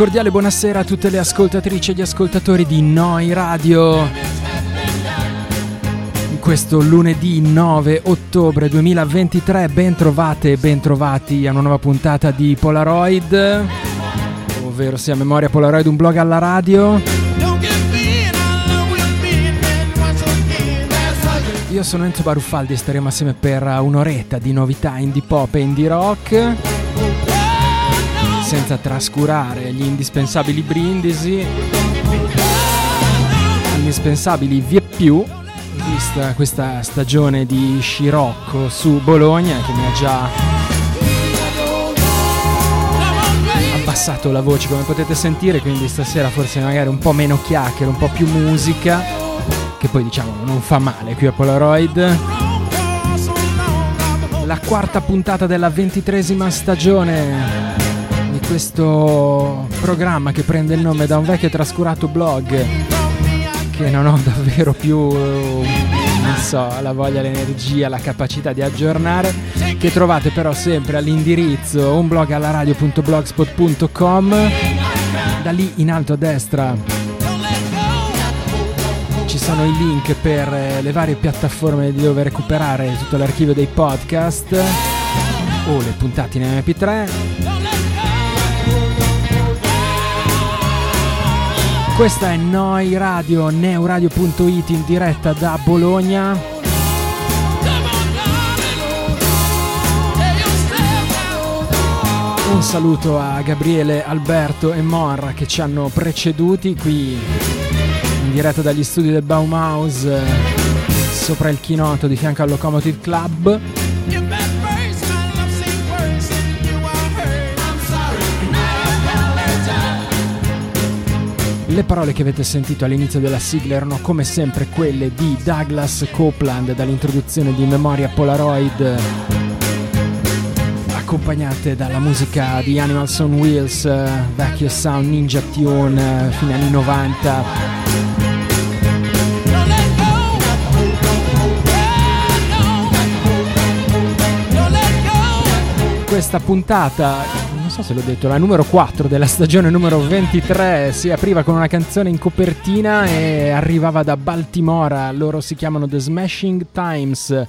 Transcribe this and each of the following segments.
Cordiale buonasera a tutte le ascoltatrici e gli ascoltatori di Noi Radio. In questo lunedì 9 ottobre 2023 ben trovate e ben trovati a una nuova puntata di Polaroid, ovvero sia Memoria Polaroid, un blog alla radio. Io sono Enzo Baruffaldi e staremo assieme per un'oretta di novità indie pop e indie rock senza trascurare gli indispensabili brindisi, indispensabili vie più, vista questa stagione di Scirocco su Bologna che mi ha già abbassato la voce come potete sentire, quindi stasera forse magari un po' meno chiacchiere, un po' più musica, che poi diciamo non fa male qui a Polaroid. La quarta puntata della ventitresima stagione questo programma che prende il nome da un vecchio e trascurato blog che non ho davvero più non so, la voglia, l'energia, la capacità di aggiornare che trovate però sempre all'indirizzo unblogallaradio.blogspot.com da lì in alto a destra ci sono i link per le varie piattaforme dove recuperare tutto l'archivio dei podcast o le puntate in MP3 Questa è Noi Radio, neuradio.it in diretta da Bologna. Un saluto a Gabriele, Alberto e Morra che ci hanno preceduti qui in diretta dagli studi del Baumhaus sopra il chinoto di fianco al Locomotive Club. Le parole che avete sentito all'inizio della sigla erano come sempre quelle di Douglas Copeland dall'introduzione di Memoria Polaroid accompagnate dalla musica di Animals on Wheels, vecchio sound Ninja Tune, fine anni 90. Questa puntata non so se l'ho detto, la numero 4 della stagione numero 23 si apriva con una canzone in copertina e arrivava da Baltimora, loro si chiamano The Smashing Times.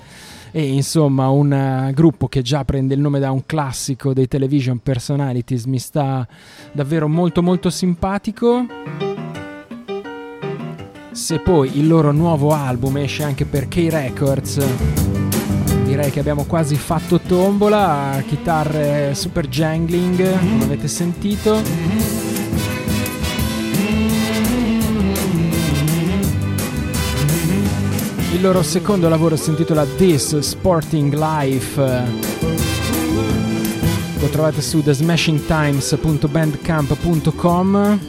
E insomma un uh, gruppo che già prende il nome da un classico dei television personalities. Mi sta davvero molto molto simpatico. Se poi il loro nuovo album esce anche per K-Records direi che abbiamo quasi fatto tombola, chitarre super jangling, come avete sentito. Il loro secondo lavoro si intitola This Sporting Life. Lo trovate su thesmashingtimes.bandcamp.com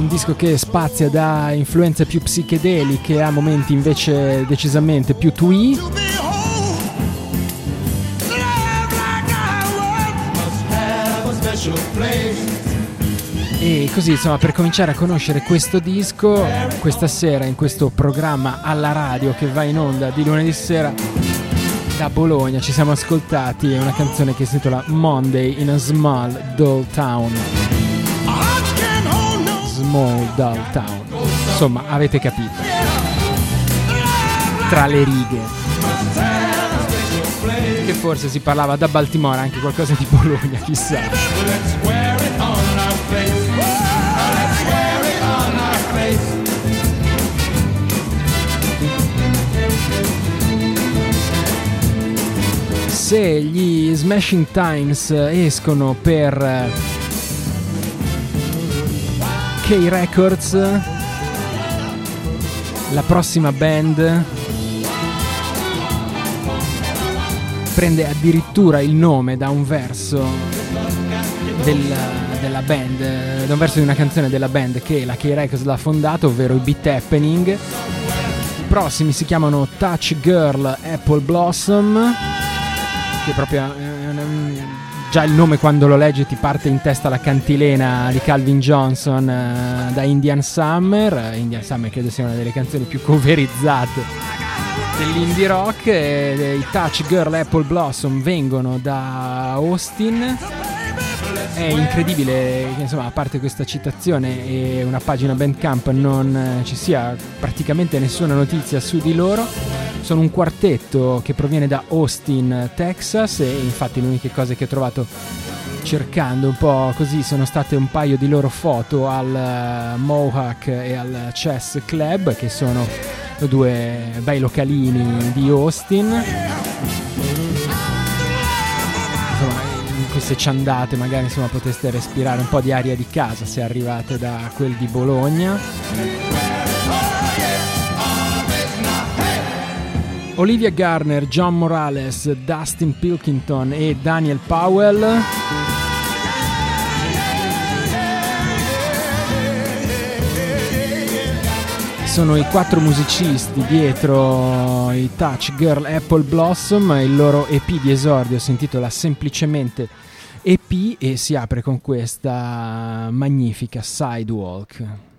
un disco che spazia da influenze più psichedeliche a momenti invece decisamente più twee. E così insomma per cominciare a conoscere questo disco questa sera in questo programma alla radio che va in onda di lunedì sera da Bologna ci siamo ascoltati una canzone che si intitola Monday in a Small Dull Town. Small Dull Town. Insomma, avete capito. Tra le righe. Che forse si parlava da Baltimora, anche qualcosa di Bologna, chissà. Se gli Smashing Times escono per UK Records, la prossima band prende addirittura il nome da un verso della, della band, da un verso di una canzone della band che la K Records l'ha fondato, ovvero i Beat Happening. prossimi si chiamano Touch Girl Apple Blossom, che proprio eh, già il nome quando lo leggi ti parte in testa la cantilena di Calvin Johnson uh, da Indian Summer. Indian Summer credo sia una delle canzoni più coverizzate dell'indie rock. E, I Touch Girl Apple Blossom vengono da Austin è incredibile che insomma a parte questa citazione e una pagina Bandcamp non eh, ci sia praticamente nessuna notizia su di loro sono un quartetto che proviene da Austin Texas e infatti le uniche cose che ho trovato cercando un po' così sono state un paio di loro foto al eh, Mohawk e al Chess Club che sono due bei localini di Austin se ci andate magari insomma poteste respirare un po' di aria di casa se arrivate da quel di Bologna. Olivia Garner, John Morales, Dustin Pilkington e Daniel Powell sono i quattro musicisti dietro i Touch Girl Apple Blossom, il loro EP di esordio si intitola semplicemente EP e si apre con questa magnifica Sidewalk.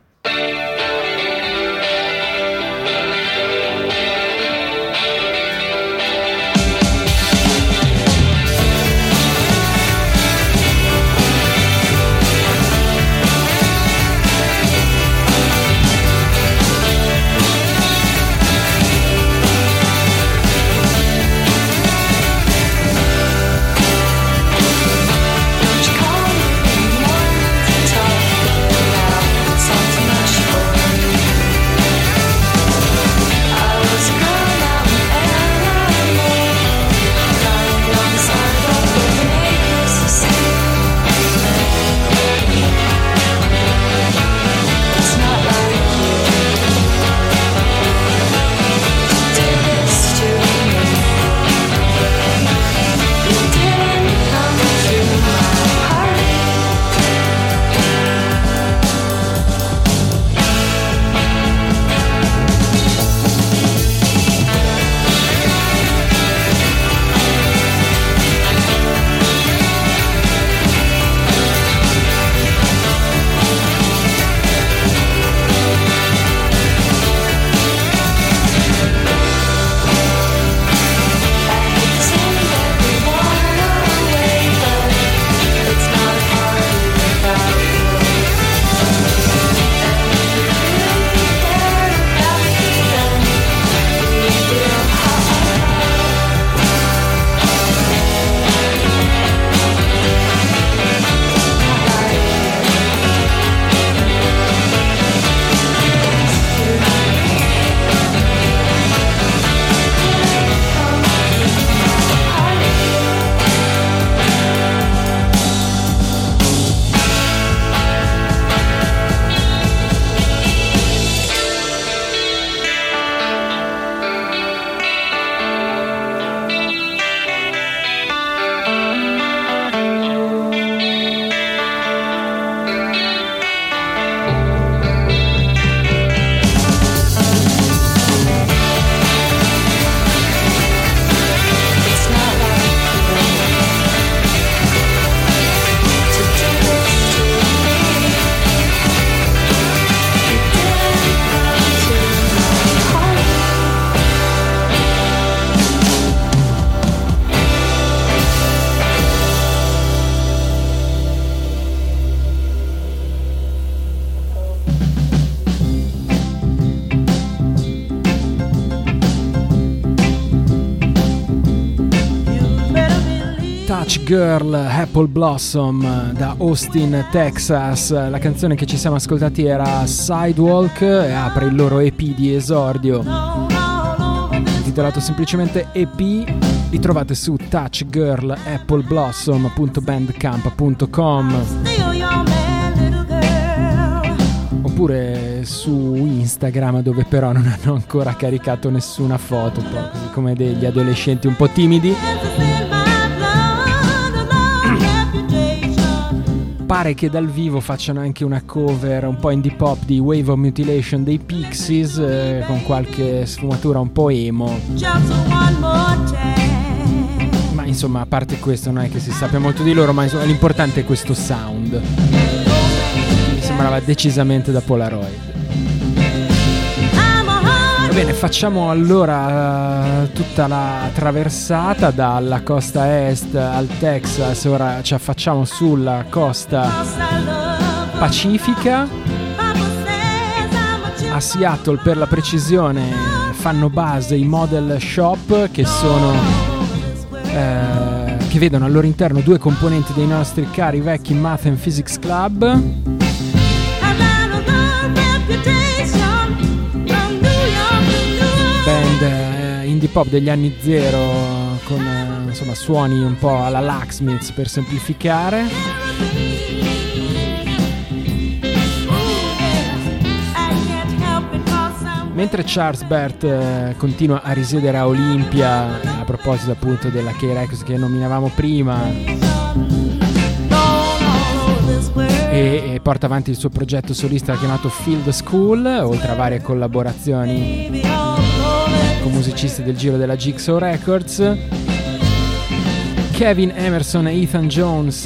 Girl Apple Blossom da Austin, Texas. La canzone che ci siamo ascoltati era Sidewalk e apre il loro EP di esordio intitolato semplicemente EP. Li trovate su touchgirlappleblossom.bandcamp.com oppure su Instagram dove però non hanno ancora caricato nessuna foto, così come degli adolescenti un po' timidi. Pare che dal vivo facciano anche una cover un po' indie pop di Wave of Mutilation dei Pixies eh, con qualche sfumatura un po' emo. Ma insomma, a parte questo non è che si sappia molto di loro, ma insomma, l'importante è questo sound. Mi sembrava decisamente da Polaroid. Va bene, facciamo allora uh, tutta la traversata dalla costa est al Texas, ora ci affacciamo sulla costa pacifica. A Seattle per la precisione fanno base i model shop che sono eh, che vedono al loro interno due componenti dei nostri cari vecchi Math and Physics Club indie pop degli anni zero con eh, insomma, suoni un po' alla Lacksmiths per semplificare. Mentre Charles Bert eh, continua a risiedere a Olimpia, a proposito appunto della K-Records che nominavamo prima, e, porta avanti il suo progetto solista chiamato Field School, oltre a varie collaborazioni musicisti del giro della Jigsaw Records. Kevin Emerson e Ethan Jones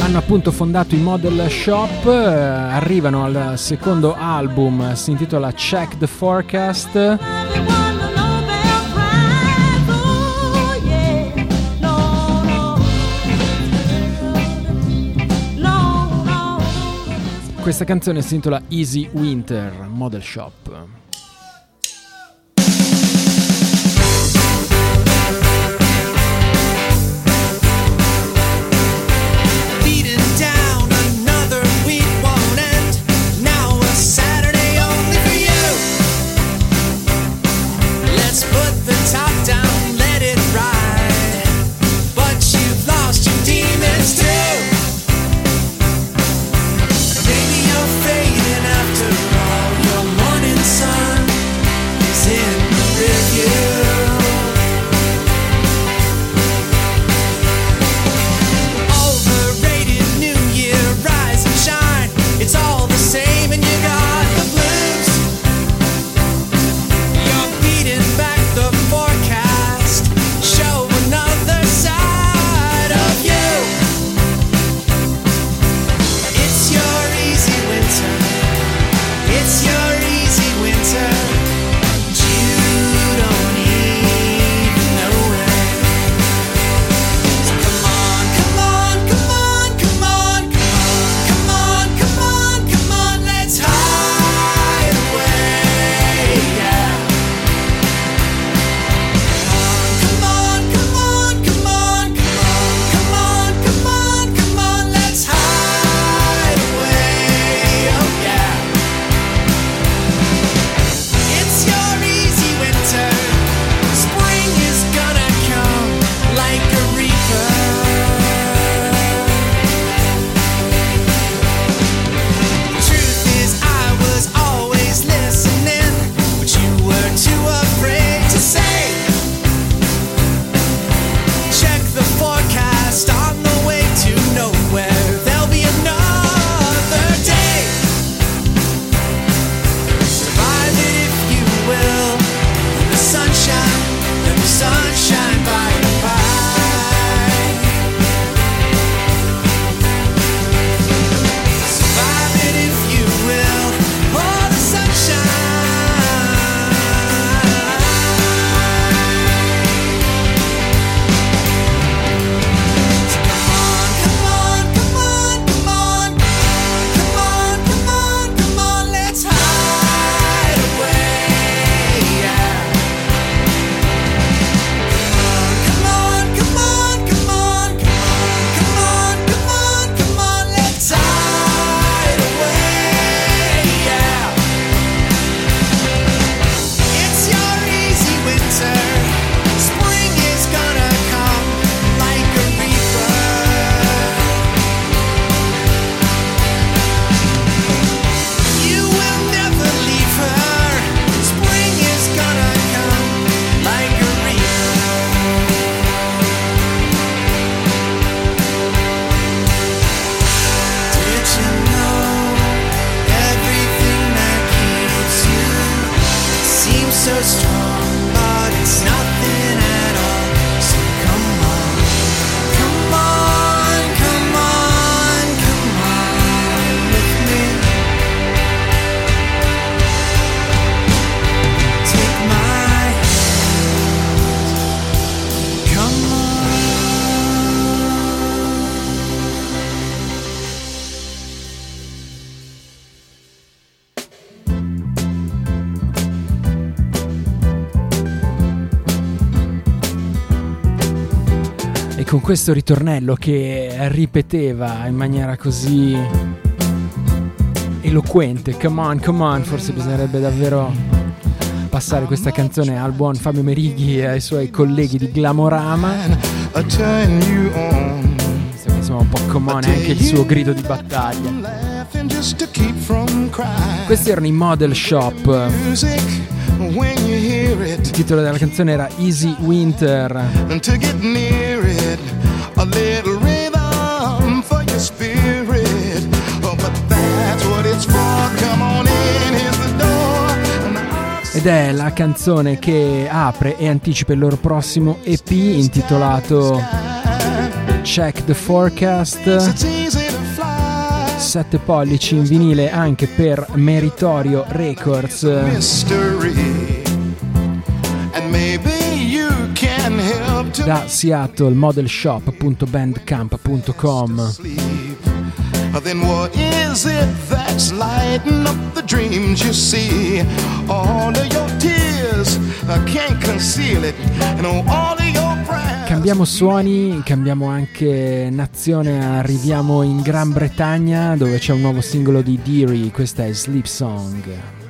hanno appunto fondato i Model Shop, arrivano al secondo album, si intitola Check the Forecast. Questa canzone si intitola Easy Winter Model Shop. Questo ritornello che ripeteva in maniera così eloquente, come on, come on, forse bisognerebbe davvero passare questa canzone al buon Fabio Merighi e ai suoi colleghi di Glamorama. Insomma, un po' come on anche il suo grido di battaglia. Questi erano i Model Shop. Il titolo della canzone era Easy Winter. Ed è la canzone che apre e anticipa il loro prossimo EP intitolato Check the Forecast. 7 pollici in vinile anche per Meritorio Records. Da Seattle modelshop.bandcamp.com Then what is it that's lighting up the dreams you see? All of your tears, I can't conceal it. And all of your Cambiamo suoni, cambiamo anche nazione, arriviamo in Gran Bretagna dove c'è un nuovo singolo di Deary, questa è Sleep Song.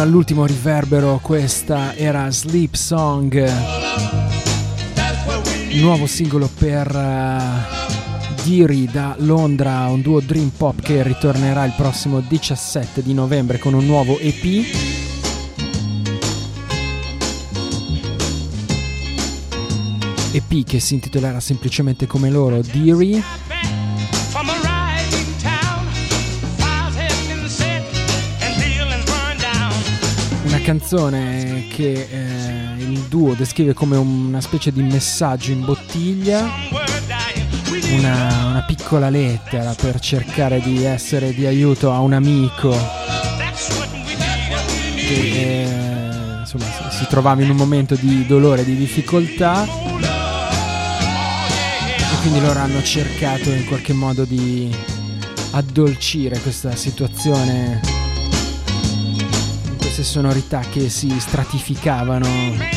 Fino all'ultimo riverbero questa era Sleep Song, nuovo singolo per uh, Diri da Londra, un duo Dream Pop che ritornerà il prossimo 17 di novembre con un nuovo EP. EP che si intitolerà semplicemente come loro Deary canzone che eh, il duo descrive come una specie di messaggio in bottiglia, una, una piccola lettera per cercare di essere di aiuto a un amico. Che eh, insomma, si trovava in un momento di dolore, di difficoltà. E quindi loro hanno cercato in qualche modo di addolcire questa situazione queste sonorità che si stratificavano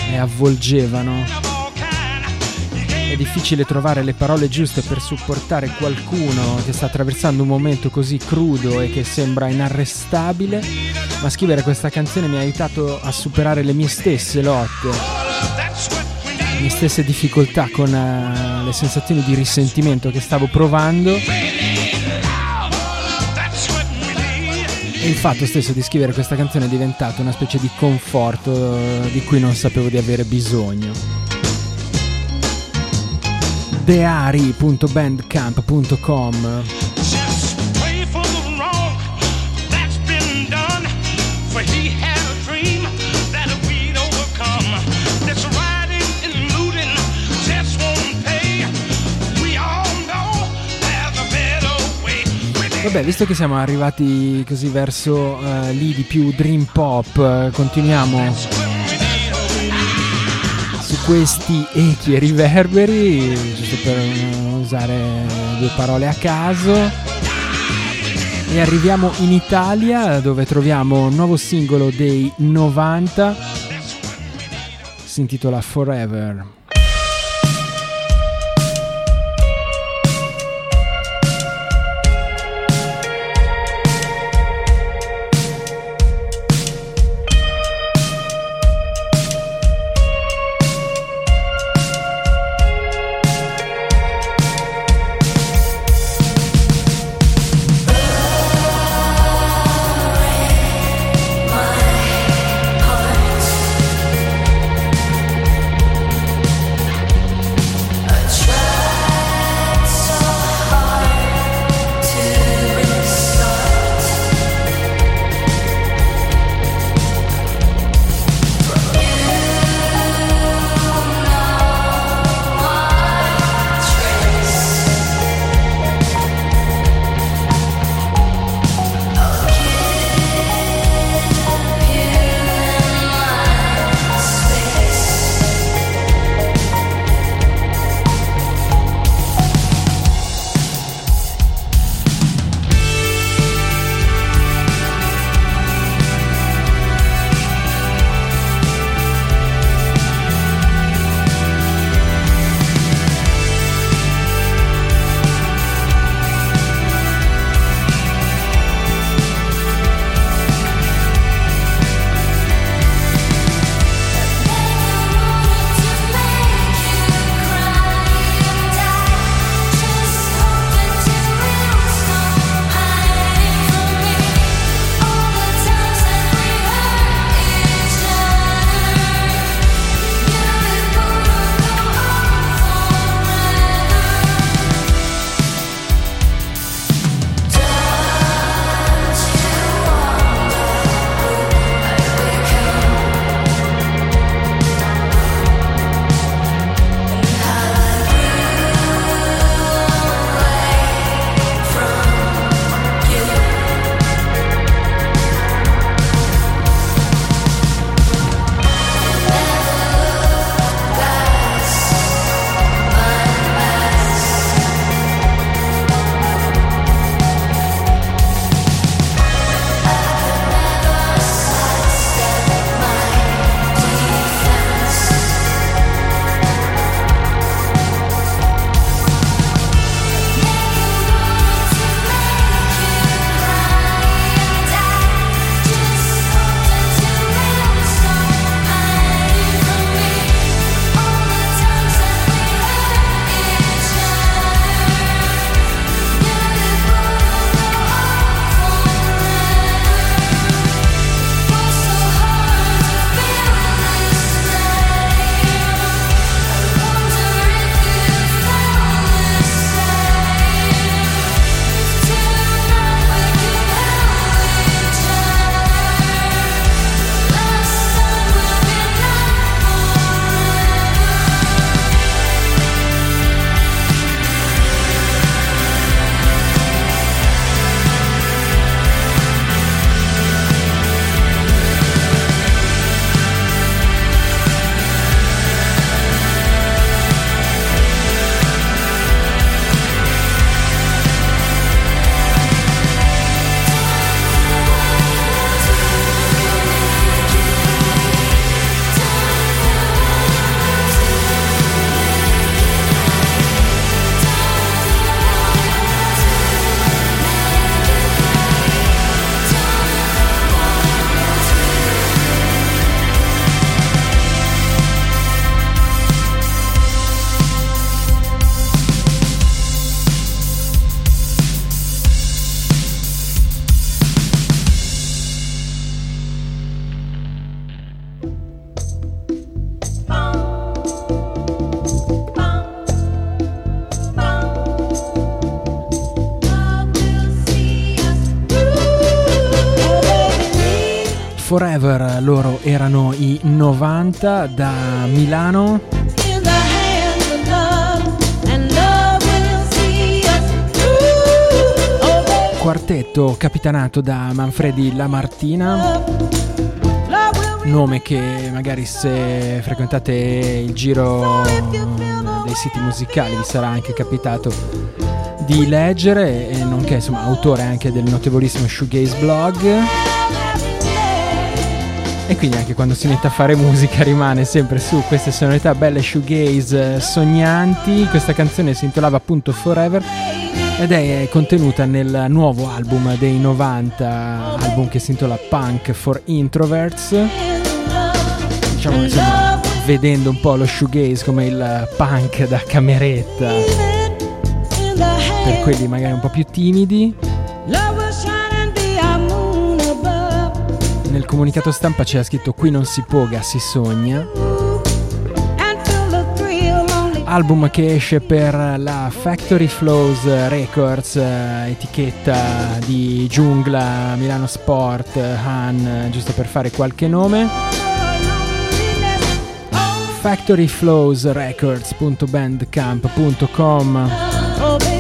e avvolgevano. È difficile trovare le parole giuste per supportare qualcuno che sta attraversando un momento così crudo e che sembra inarrestabile, ma scrivere questa canzone mi ha aiutato a superare le mie stesse lotte, le mie stesse difficoltà con uh, le sensazioni di risentimento che stavo provando il fatto stesso di scrivere questa canzone è diventato una specie di conforto eh, di cui non sapevo di avere bisogno. deari.bandcamp.com Vabbè, visto che siamo arrivati così verso uh, lì di più dream pop, uh, continuiamo su questi echi e riverberi, giusto per usare due parole a caso. E arriviamo in Italia dove troviamo un nuovo singolo dei 90, si intitola. Forever, erano i 90 da Milano. Quartetto capitanato da Manfredi Lamartina. Nome che magari se frequentate il giro dei siti musicali vi sarà anche capitato di leggere e nonché insomma autore anche del notevolissimo Shoegaze blog e quindi anche quando si mette a fare musica rimane sempre su queste sonorità belle shoegaze sognanti. Questa canzone si intitolava appunto Forever ed è contenuta nel nuovo album dei 90 album che si intitola Punk for Introverts. Diciamo insomma vedendo un po' lo shoegaze come il punk da cameretta. Per quelli magari un po' più timidi comunicato stampa c'era scritto qui non si poga, si sogna. Album che esce per la Factory Flows Records, eh, etichetta di Giungla, Milano Sport, Han, giusto per fare qualche nome. factoryflowsrecords.bandcamp.com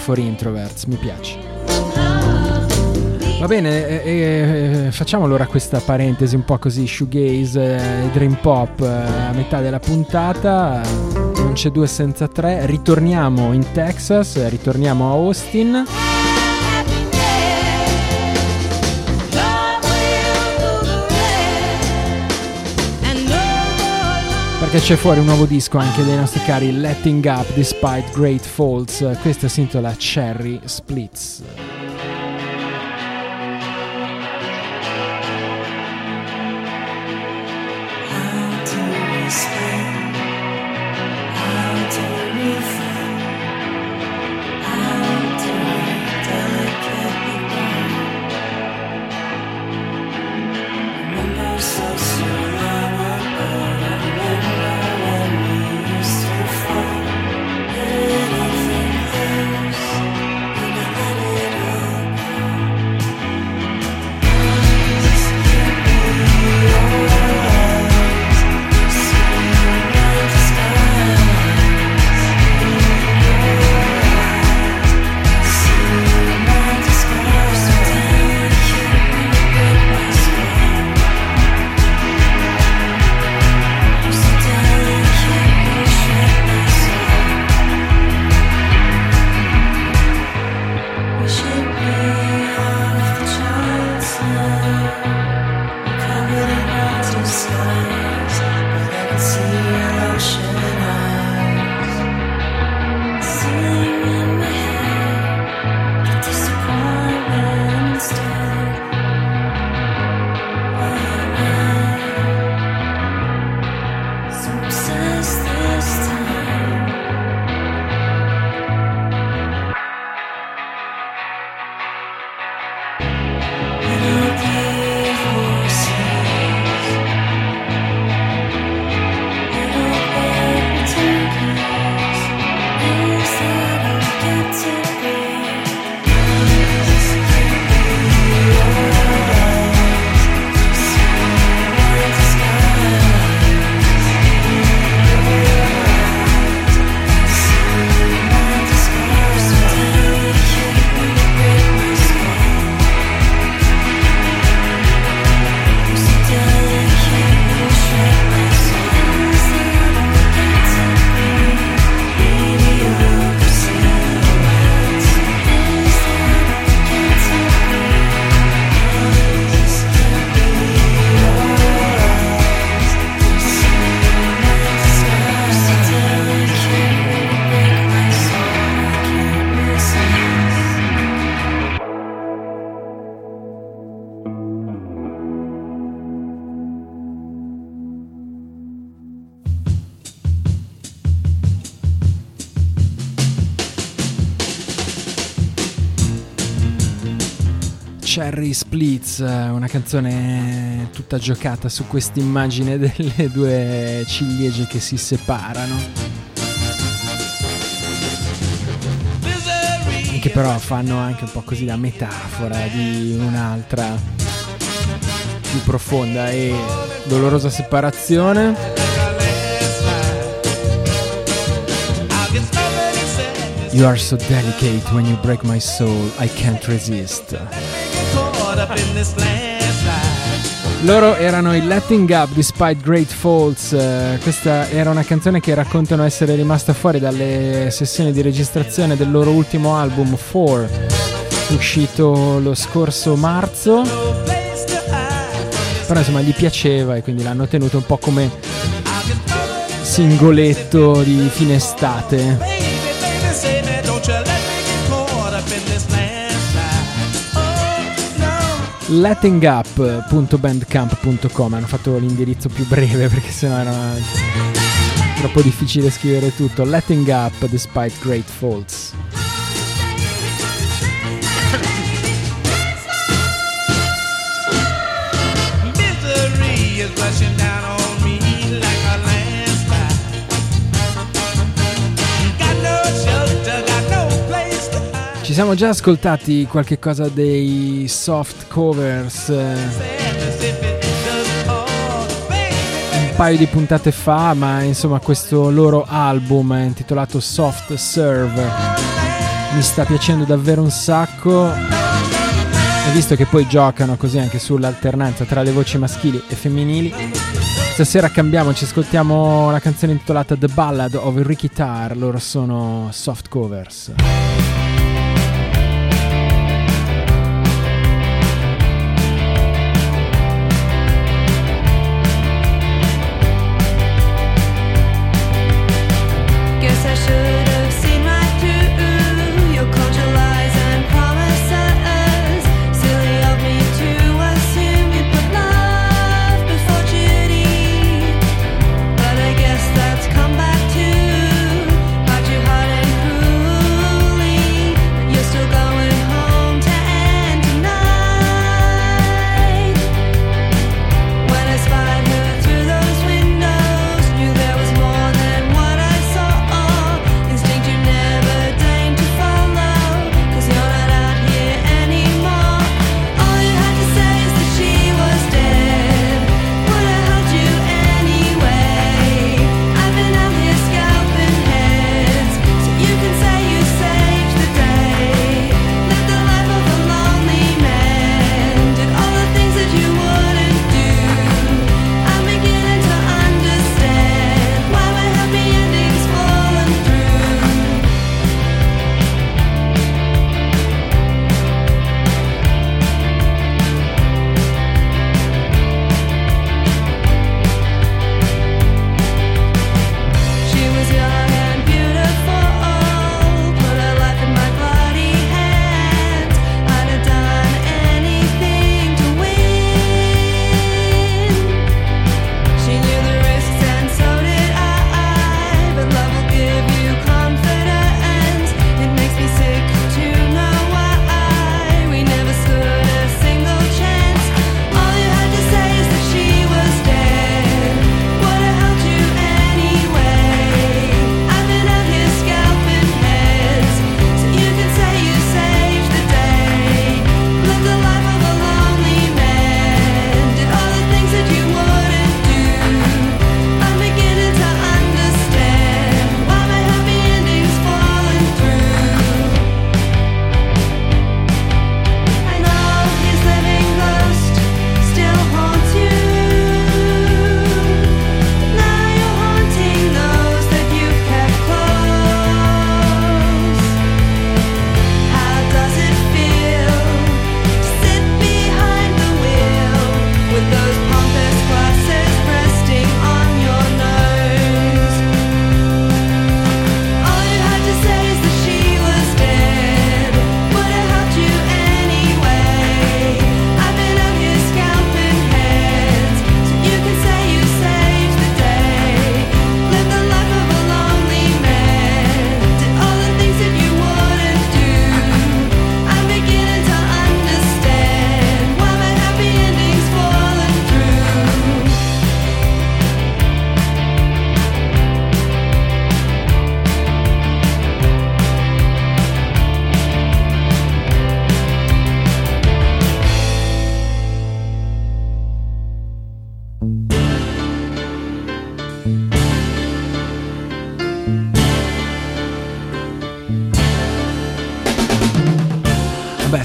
for Introverts, mi piace. Va bene, eh, eh, facciamo allora questa parentesi un po' così shoegaze eh, dream pop eh, a metà della puntata. Non c'è due senza tre. Ritorniamo in Texas, ritorniamo a Austin. Perché c'è fuori un nuovo disco anche dei nostri cari Letting Up Despite Great Faults. Questa si intitola Cherry Splits. Cherry Splits, una canzone tutta giocata su questa immagine delle due ciliegie che si separano. che però fanno anche un po' così da metafora di un'altra più profonda e dolorosa separazione. You are so delicate when you break my soul, I can't resist. Loro erano i Letting Up Despite Great Faults. Uh, questa era una canzone che raccontano essere rimasta fuori dalle sessioni di registrazione del loro ultimo album 4, uscito lo scorso marzo. Però insomma gli piaceva e quindi l'hanno tenuto un po' come singoletto di fine estate. lettingup.bandcamp.com hanno fatto l'indirizzo più breve perché sennò era troppo difficile scrivere tutto. Letting up despite great faults siamo già ascoltati qualche cosa dei soft covers eh, un paio di puntate fa, ma insomma questo loro album intitolato Soft Serve mi sta piacendo davvero un sacco. E visto che poi giocano così anche sull'alternanza tra le voci maschili e femminili, stasera cambiamo, ci ascoltiamo la canzone intitolata The Ballad of Ricky Tarr, loro sono soft covers.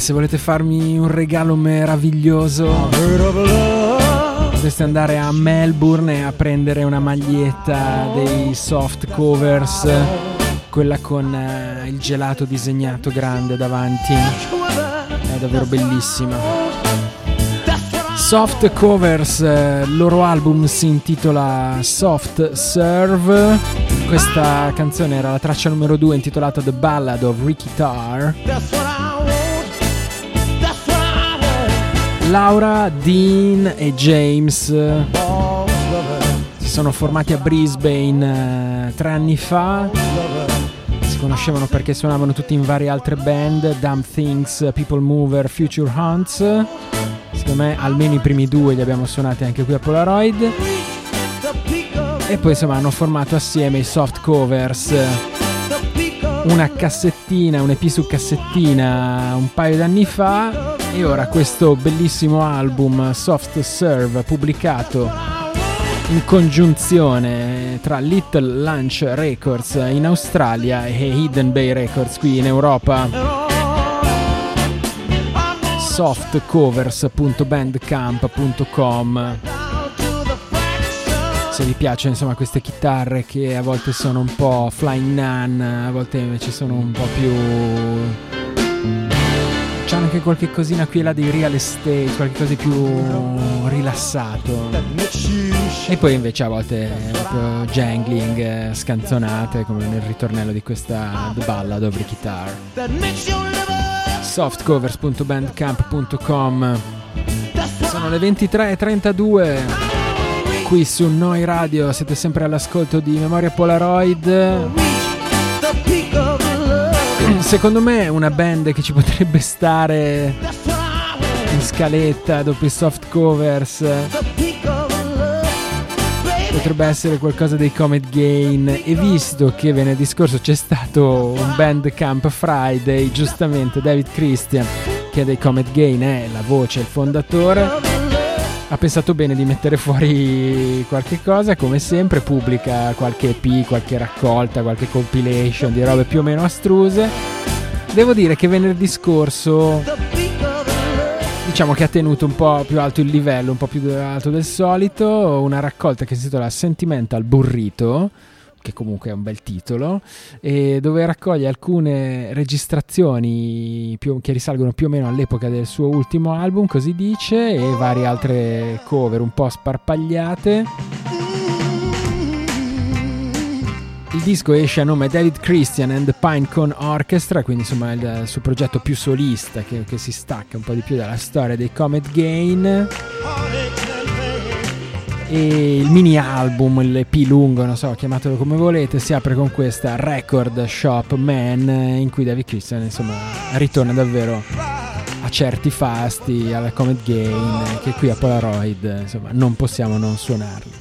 Se volete farmi un regalo meraviglioso, potreste andare a Melbourne a prendere una maglietta dei soft covers, quella con uh, il gelato disegnato grande davanti. È davvero bellissima. Soft Covers, il eh, loro album si intitola Soft Serve. Questa canzone era la traccia numero 2 intitolata The Ballad of Ricky Tarr. Laura, Dean e James si sono formati a Brisbane uh, tre anni fa. Si conoscevano perché suonavano tutti in varie altre band, Dumb Things, People Mover, Future Hunts secondo me almeno i primi due li abbiamo suonati anche qui a Polaroid. E poi insomma hanno formato assieme i soft covers. Una cassettina, un EP su cassettina un paio d'anni fa e ora questo bellissimo album Soft Serve pubblicato in congiunzione tra Little Lunch Records in Australia e Hidden Bay Records qui in Europa. Softcovers.bandcamp.com se vi piacciono insomma queste chitarre che a volte sono un po' flying nun, a volte invece sono un po' più c'è anche qualche cosina qui e là di real estate, qualche cosa di più rilassato. E poi invece a volte proprio jangling, scanzonate come nel ritornello di questa The Ballad of Ricky Guitar softcovers.bandcamp.com Sono le 23.32 qui su Noi Radio, siete sempre all'ascolto di Memoria Polaroid. Secondo me una band che ci potrebbe stare in scaletta dopo i soft covers. Potrebbe essere qualcosa dei Comet Gain. E visto che venerdì scorso c'è stato un Bandcamp Friday, giustamente David Christian, che è dei Comet Gain, è la voce, il fondatore, ha pensato bene di mettere fuori qualche cosa, come sempre pubblica qualche EP, qualche raccolta, qualche compilation di robe più o meno astruse. Devo dire che venerdì scorso diciamo che ha tenuto un po' più alto il livello, un po' più alto del solito, una raccolta che si intitola Sentimental Burrito che comunque è un bel titolo, e dove raccoglie alcune registrazioni più, che risalgono più o meno all'epoca del suo ultimo album, così dice, e varie altre cover un po' sparpagliate. Il disco esce a nome David Christian and the Pinecone Orchestra, quindi insomma il, suo progetto più solista che, che, si stacca un po' di più dalla storia dei Comet Gain. E il mini album, l'EP lungo, non so, chiamatelo come volete, si apre con questa Record Shop Man in cui David Christian insomma ritorna davvero a certi fasti alla Comet Gain che qui a Polaroid insomma non possiamo non suonarli.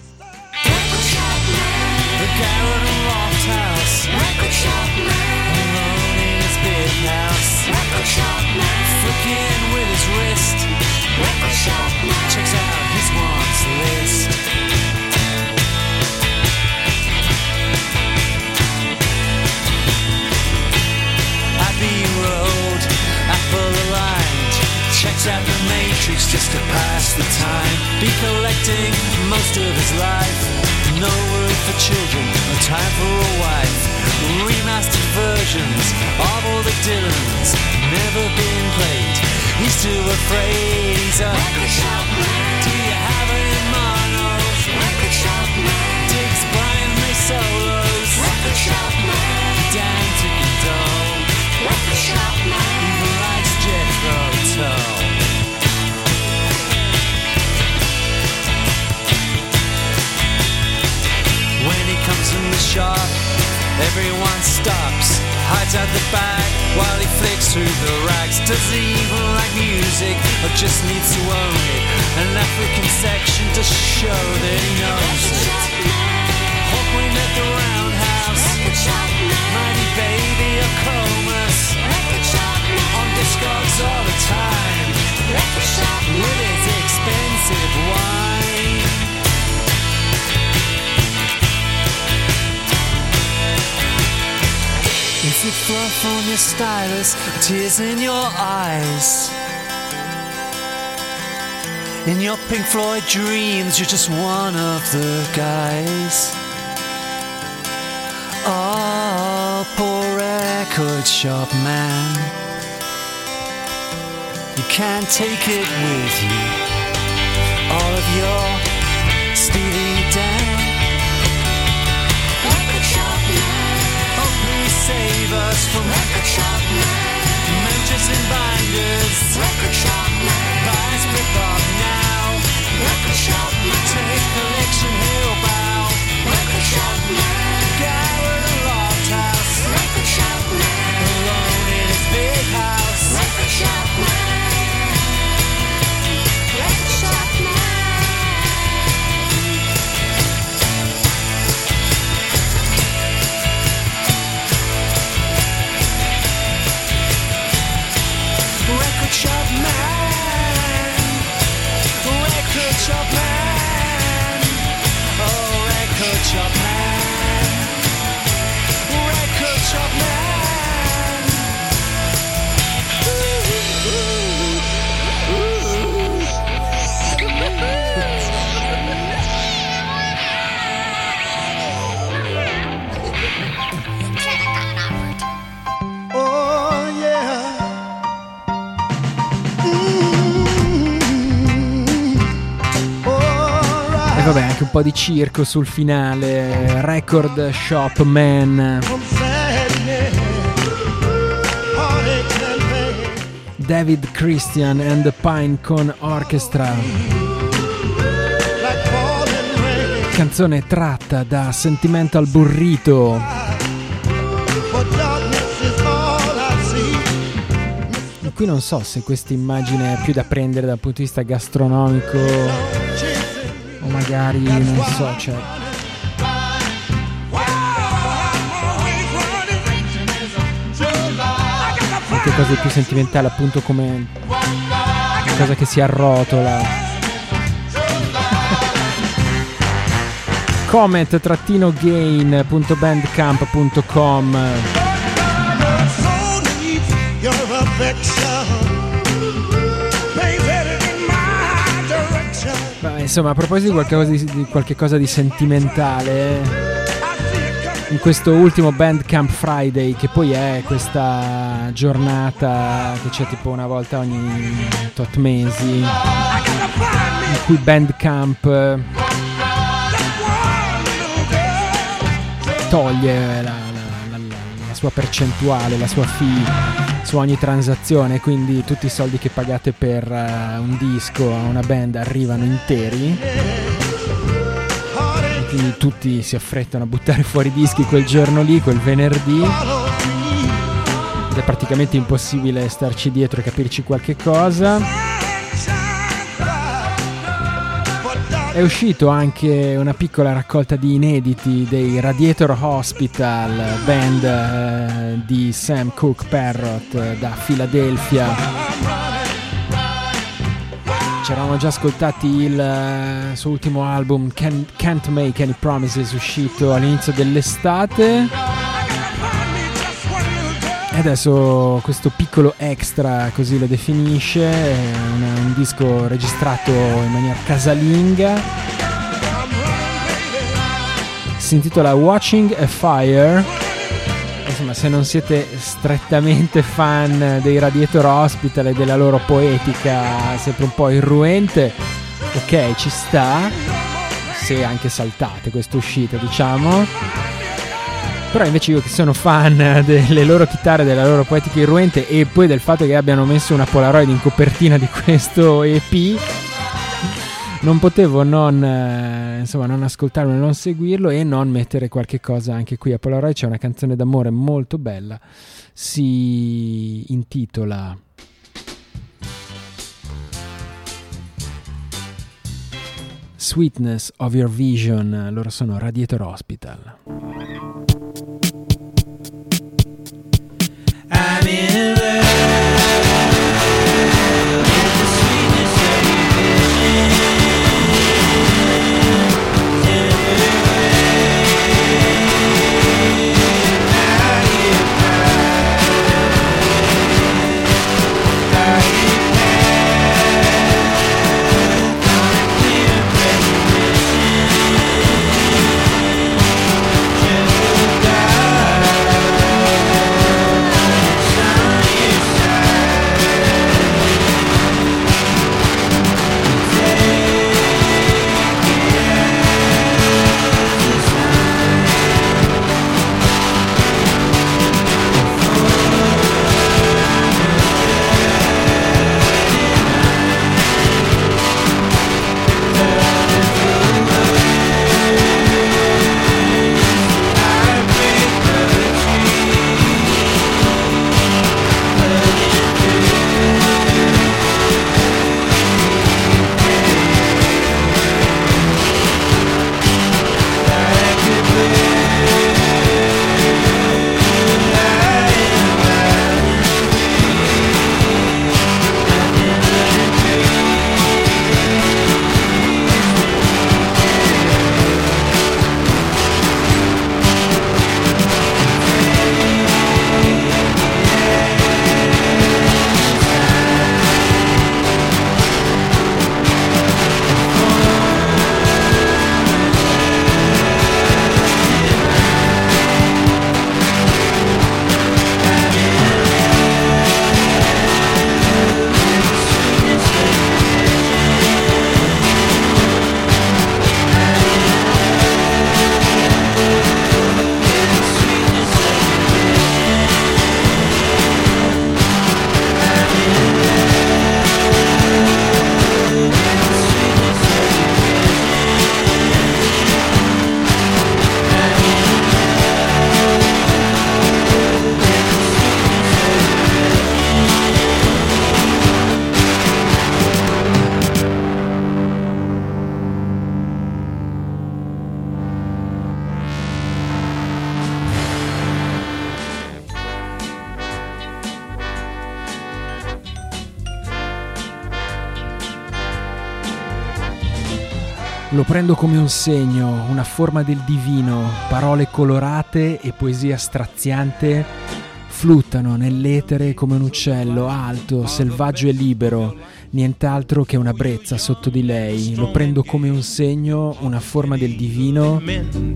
At the matrix just to pass the time. Be collecting most of his life. No word for children, no time for a wife. Remastered versions of all the Dylans never been played. He's too afraid. He's a record shop man. Do you have it in mono? Record shop man. Digs Brian May solos. Record shop man. Dan to condone. Record shop man. Through the racks. Does he even like music or just needs to own it? An African section to show that he knows it. Hawkwind at the roundhouse, mighty baby of comas. On discogs all the time, with its expensive wine. It fluff on your stylus, tears in your eyes. In your Pink Floyd dreams, you're just one of the guys. Oh, poor record shop man. You can't take it with you. All of your Steely us from record shop man, Memphis and binders. record shop man, Buy split off now. record shop man, Take collection, hell bow. record shop man, Garrett and loft house. record shop man, Alone in his big house. record shop man, di circo sul finale. Record Shop Man. David Christian and the Pinecone Orchestra. Canzone tratta da Sentimental Burrito. E qui non so se questa immagine è più da prendere dal punto di vista gastronomico magari non so, cioè. Qualcosa di più sentimentale, appunto come una cosa che si arrotola. Comet-gain.bandcamp.com Beh, insomma, a proposito di qualcosa di, di qualche cosa di sentimentale, in questo ultimo Bandcamp Friday, che poi è questa giornata che c'è tipo una volta ogni tot mesi, in cui Bandcamp eh, toglie la, la- la- la- la sua percentuale, la sua fee su ogni transazione, quindi tutti i soldi che pagate per eh, un disco a una band arrivano interi. Quindi tutti si affrettano a buttare fuori i dischi quel giorno lì, quel venerdì. Ed è praticamente impossibile starci dietro e capirci qualche cosa. È uscito anche una piccola raccolta di inediti dei Radiator Hospital, band eh, di Sam Cooke Parrott eh, da Filadelfia. Ci eravamo già ascoltati il eh, suo ultimo album Can- Can't Make Any Promises uscito all'inizio dell'estate. Adesso questo piccolo extra, così lo definisce, è una- un disco registrato in maniera casalinga. Si intitola Watching a Fire. Insomma, se non siete strettamente fan dei Radiator Hospital e della loro poetica sempre un po' irruente, ok, ci sta. Se anche saltate questa uscita, diciamo. Però invece io che sono fan delle loro chitarre, della loro poetica irruente e poi del fatto che abbiano messo una Polaroid in copertina di questo EP, non potevo non, eh, insomma, non ascoltarlo, non seguirlo e non mettere qualche cosa anche qui a Polaroid. C'è una canzone d'amore molto bella, si intitola Sweetness of Your Vision, loro sono Radiator Hospital. I'm in Lo prendo come un segno, una forma del divino, parole colorate e poesia straziante fluttano nell'etere come un uccello alto, selvaggio e libero, nient'altro che una brezza sotto di lei. Lo prendo come un segno, una forma del divino,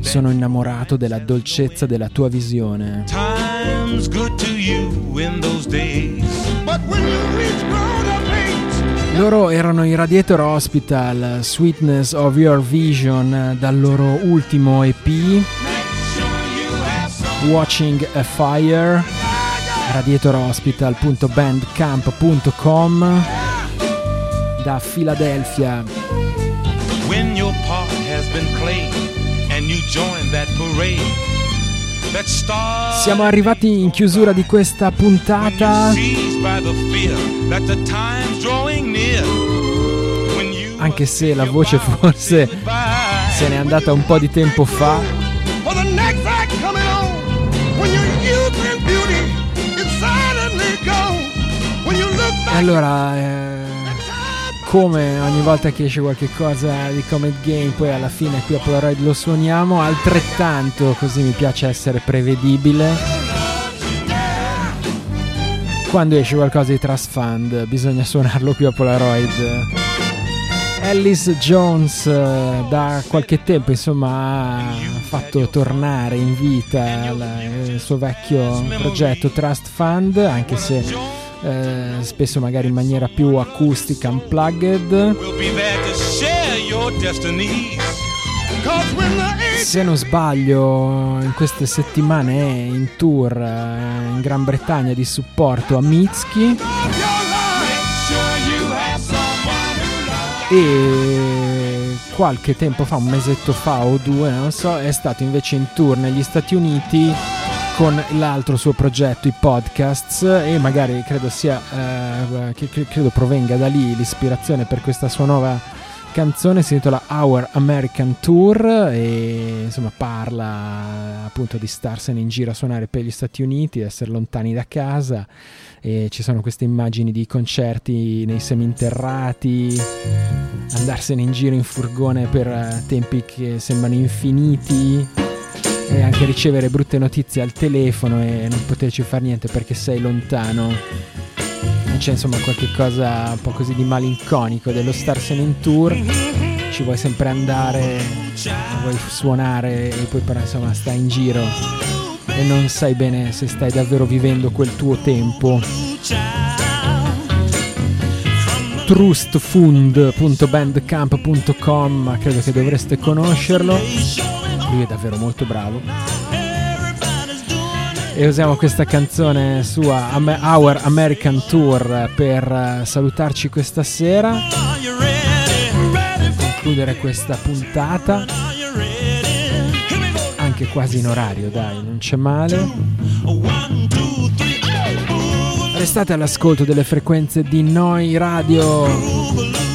sono innamorato della dolcezza della tua visione. Times good to you in those days. But when you reach grown up Loro erano i Radiator Hospital, Sweetness of Your Vision, dal loro ultimo EP, Watching a Fire, radiatorhospital.bandcamp.com, da Filadelfia. When your part has been played and you join that parade Siamo arrivati in chiusura di questa puntata, anche se la voce forse se n'è andata un po' di tempo fa. E allora, eh, come ogni volta che esce qualche cosa di Comet Game, poi alla fine qui a Polaroid lo suoniamo, altrettanto così mi piace essere prevedibile. Quando esce qualcosa di Trust Fund bisogna suonarlo qui a Polaroid. Alice Jones eh, da qualche tempo insomma ha fatto tornare in vita il suo vecchio progetto Trust Fund anche se eh, spesso magari in maniera più acustica unplugged. We'll se non sbaglio in queste settimane è in tour eh, in Gran Bretagna di supporto a Mitski. E qualche tempo fa, un mesetto fa o due, non so, è stato invece in tour negli Stati Uniti con l'altro suo progetto, i podcasts, e magari credo sia, eh, che, credo provenga da lì l'ispirazione per questa sua nuova canzone, si intitola Our American Tour e insomma parla appunto di starsene in giro a suonare per gli Stati Uniti, essere lontani da casa e ci sono queste immagini di concerti nei seminterrati, andarsene in giro in furgone per eh, tempi che sembrano infiniti e anche ricevere brutte notizie al telefono e non poterci fare niente perché sei lontano. C'è insomma qualche cosa un po' così di malinconico dello starsene in tour. Ci vuoi sempre andare, vuoi suonare e poi però insomma stai in giro e non sai bene se stai davvero vivendo quel tuo tempo. trustfund.bandcamp.com credo che dovreste conoscerlo lui è davvero molto bravo. E usiamo questa canzone sua Our American Tour per eh, salutarci questa sera. Concludere questa puntata. Anche quasi in orario dai non c'è male. Restate all'ascolto delle frequenze di Noi Radio.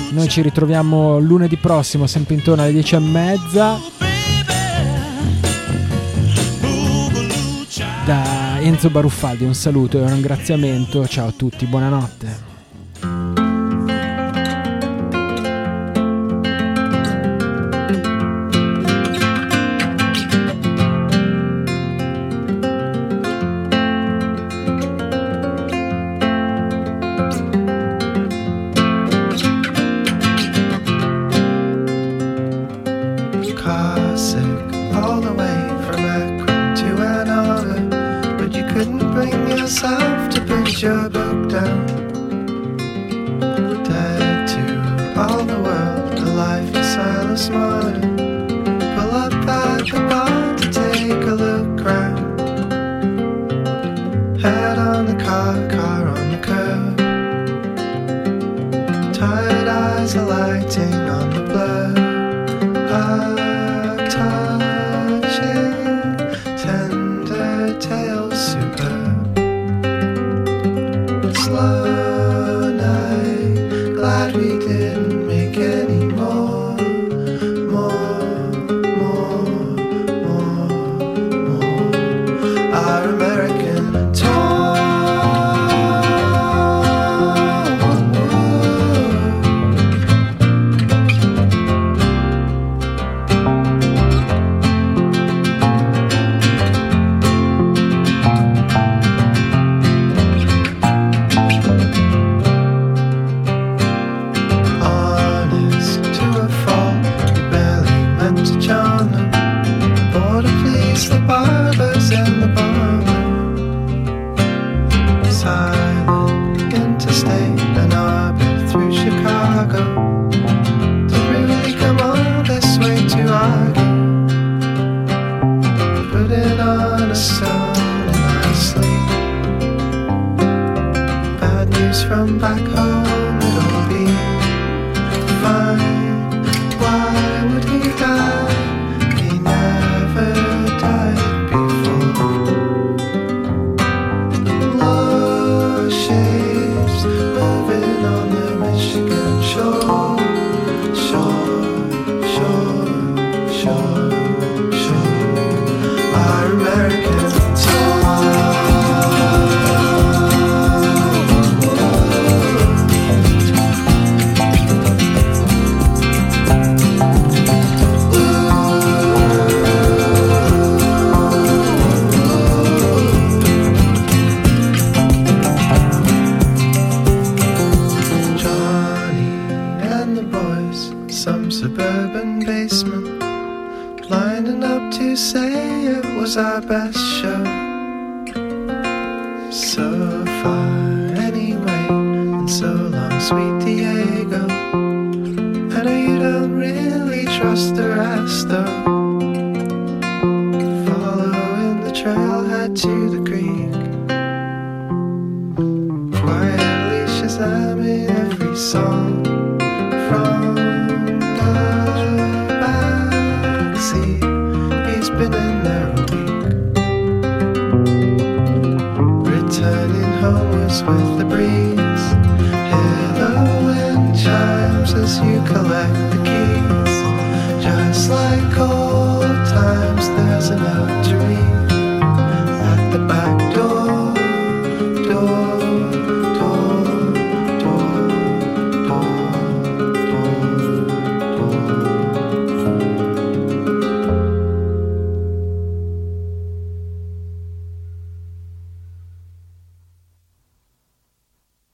Noi ci ritroviamo lunedì prossimo, sempre intorno alle 10 Enzo Baruffaldi un saluto e un ringraziamento. Ciao a tutti, buonanotte.